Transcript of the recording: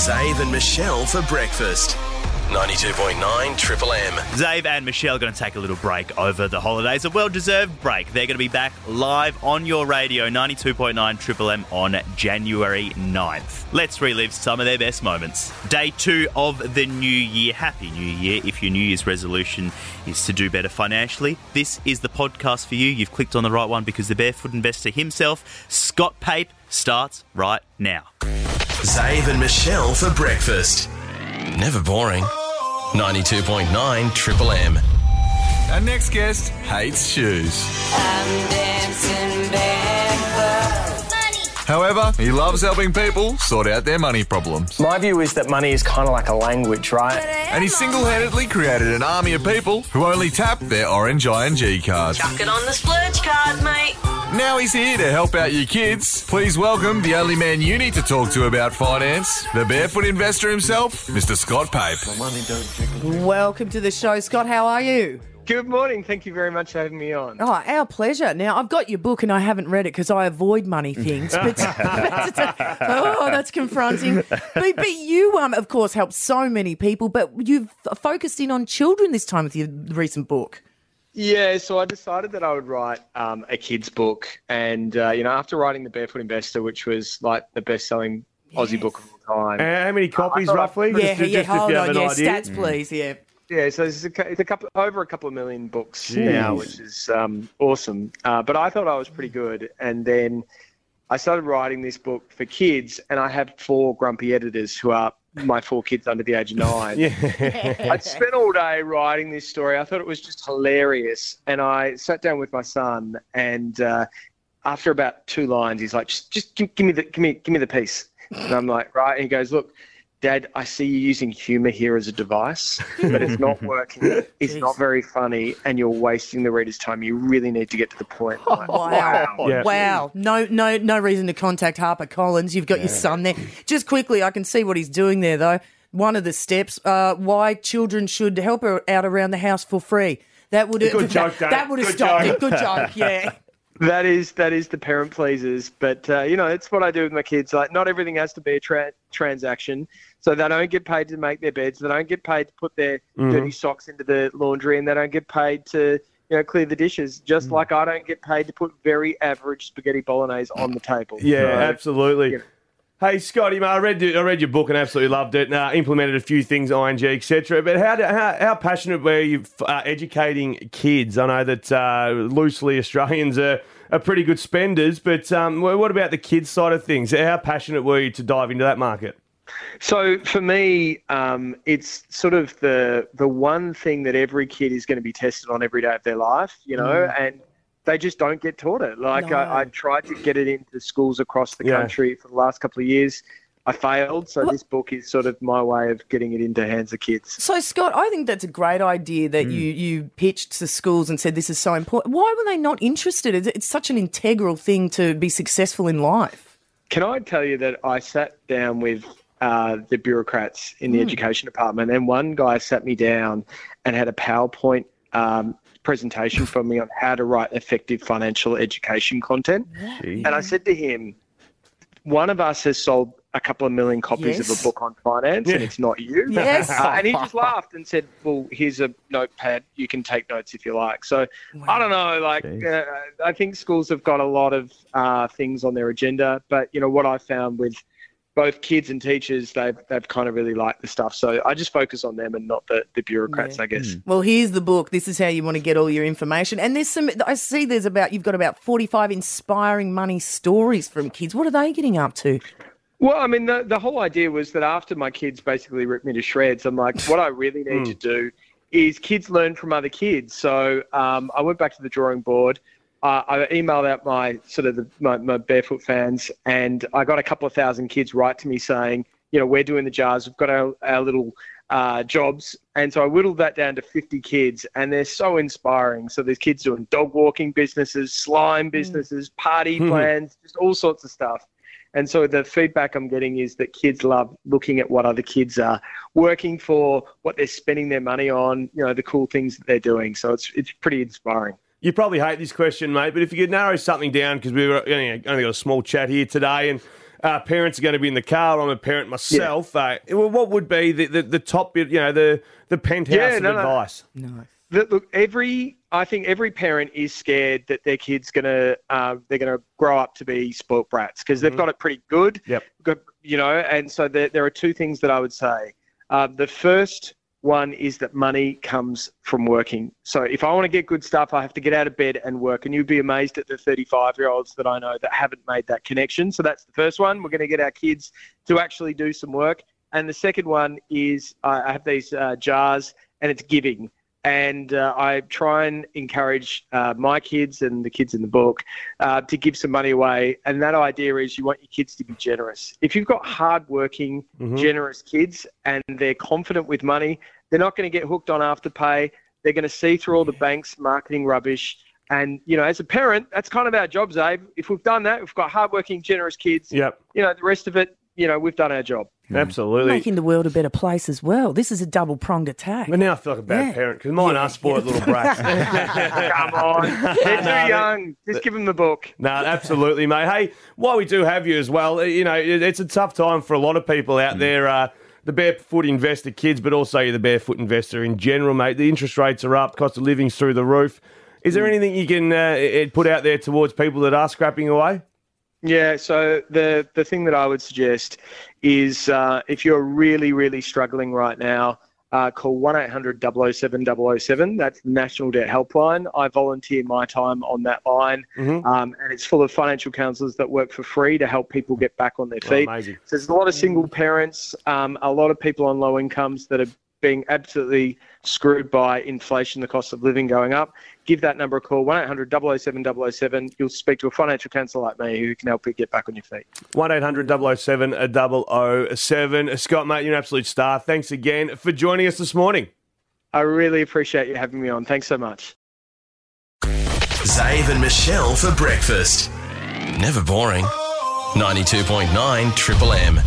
Zave and Michelle for breakfast. 92.9 Triple M. Zave and Michelle are going to take a little break over the holidays, a well deserved break. They're going to be back live on your radio, 92.9 Triple M, on January 9th. Let's relive some of their best moments. Day two of the new year. Happy New Year. If your New Year's resolution is to do better financially, this is the podcast for you. You've clicked on the right one because the barefoot investor himself, Scott Pape, starts right now. Zave and Michelle for breakfast. Never boring. 92.9 Triple M. Our next guest hates shoes. However, he loves helping people sort out their money problems. My view is that money is kind of like a language, right? And he single handedly created an army of people who only tap their orange ING card. Chuck it on the splurge card, mate. Now he's here to help out your kids. Please welcome the only man you need to talk to about finance, the barefoot investor himself, Mr. Scott Pape. Welcome to the show, Scott. How are you? Good morning. Thank you very much for having me on. Oh, our pleasure. Now, I've got your book and I haven't read it because I avoid money things. But, oh, that's confronting. But, but you, um, of course, help so many people, but you've focused in on children this time with your recent book. Yeah, so I decided that I would write um, a kid's book. And, uh, you know, after writing The Barefoot Investor, which was like the best selling Aussie book of all time. Uh, how many copies thought I- roughly? Yeah, Just- yeah, just if hold you have on. an Yeah, idea. stats, please. Yeah. Yeah, so it's a, it's a couple over a couple of million books now, which is um, awesome. Uh, but I thought I was pretty good, and then I started writing this book for kids, and I have four grumpy editors who are my four kids under the age of nine. I spent all day writing this story. I thought it was just hilarious, and I sat down with my son, and uh, after about two lines, he's like, "Just, just give, give me the, give me, give me the piece." And I'm like, "Right." And he goes, "Look, Dad, I see you using humour here as a device, but it's not working. It's not very funny, and you're wasting the reader's time. You really need to get to the point." I'm like, Wow. Yeah. Wow. No no no reason to contact Harper Collins. You've got your son there. Just quickly, I can see what he's doing there though. One of the steps, uh, why children should help her out around the house for free. That would have Good that, joke, Dave. that would have Good stopped joke. it. Good joke, yeah. That is that is the parent pleasers, but uh, you know it's what I do with my kids. Like not everything has to be a tra- transaction, so they don't get paid to make their beds, they don't get paid to put their Mm-hmm. dirty socks into the laundry, and they don't get paid to you know clear the dishes. Just Mm. like I don't get paid to put very average spaghetti bolognese on the table. Yeah, So, absolutely. yeah. Hey Scotty, I read I read your book and absolutely loved it. And, uh, implemented a few things, ING, etc. But how, do- how how passionate were you uh, educating kids? I know that uh, loosely Australians are, are pretty good spenders, but um, what about the kids side of things? How passionate were you to dive into that market? So for me, um, it's sort of the the one thing that every kid is going to be tested on every day of their life, you know, and they just don't get taught it. Like No. I, I tried to get it into schools across the Yeah. country for the last couple of years. I failed, so this book is sort of my way of getting it into hands of kids. So Scott, I think that's a great idea that you you pitched to schools and said this is so important. Why were they not interested? It's, it's such an integral thing to be successful in life. Can I tell you that I sat down with uh, the bureaucrats in the education department, and one guy sat me down and had a PowerPoint um, presentation for me on how to write effective financial education content. And I said to him, one of us has sold a couple of million copies Yes. of a book on finance, and it's not you. Yes. Uh, and he just laughed and said, "Well, here's a notepad. You can take notes if you like." So I don't know. Like, uh, I think schools have got a lot of uh, things on their agenda, but you know what I found with both kids and teachers, they've they've kind of really liked the stuff. So I just focus on them and not the the bureaucrats, I guess. Well, here's the book. This is how you want to get all your information. And there's some. I see. There's about you've got about 45 inspiring money stories from kids. What are they getting up to? Well, I mean, the, the whole idea was that after my kids basically ripped me to shreds, I'm like, what I really need to do is kids learn from other kids. So um, I went back to the drawing board. Uh, I emailed out my sort of the, my, my barefoot fans, and I got a couple of thousand kids write to me saying, you know, we're doing the jars. We've got our, our little uh, jobs. And so I whittled that down to 50 kids, and they're so inspiring. So there's kids doing dog walking businesses, slime businesses, party plans, just all sorts of stuff. And so the feedback I'm getting is that kids love looking at what other kids are working for, what they're spending their money on, you know, the cool things that they're doing. So it's it's pretty inspiring. You probably hate this question, mate, but if you could narrow something down, because we've only, only got a small chat here today, and uh, parents are going to be in the car. I'm a parent myself. Uh, what would be the, the, the top bit? You know, the the penthouse Yeah, of no, no. advice. Look, look, every I think every parent is scared that their kid's gonna uh, they're gonna grow up to be spoilt brats because they've got it pretty good. Yep. Got, you know, and so there, there are two things that I would say. Uh, the first one is that money comes from working. So if I want to get good stuff, I have to get out of bed and work. And you'd be amazed at the 35 year olds that I know that haven't made that connection. So that's the first one. We're going to get our kids to actually do some work. And the second one is I have these uh, jars and it's giving. And uh, I try and encourage uh, my kids and the kids in the book uh, to give some money away. And that idea is you want your kids to be generous. If you've got hardworking, generous kids and they're confident with money, they're not going to get hooked on afterpay. They're going to see through all the bank's marketing rubbish. And, you know, as a parent, that's kind of our job, Zave. If we've done that, we've got hardworking, generous kids. Yep. You know, the rest of it, you know, we've done our job. Absolutely. Making the world a better place as well. This is a double pronged attack. But now I feel like a bad Yeah. parent because mine Yeah. are spoiled little brats. Come on. They're too young. Just give them the book. No, absolutely, mate. Hey, while we do have you as well, uh, you know, it- it's a tough time for a lot of people out there. Uh, the barefoot investor kids, but also the barefoot investor in general, mate. The interest rates are up, cost of living's through the roof. Is there anything you can uh, put out there towards people that are scrapping away? Yeah, so the the thing that I would suggest is uh, if you're really, really struggling right now, uh, call 1 800 007 007. That's the National Debt Helpline. I volunteer my time on that line, um, and it's full of financial counsellors that work for free to help people get back on their feet. amazing. So there's a lot of single parents, um, a lot of people on low incomes that are being absolutely screwed by inflation, the cost of living going up. Give that number a call, 1 800 007 007. You'll speak to a financial counsellor like me who can help you get back on your feet. 1 800 007 007. Scott, mate, you're an absolute star. Thanks again for joining us this morning. I really appreciate you having me on. Thanks so much. Zave and Michelle for breakfast. Never boring. 92.9 Triple M.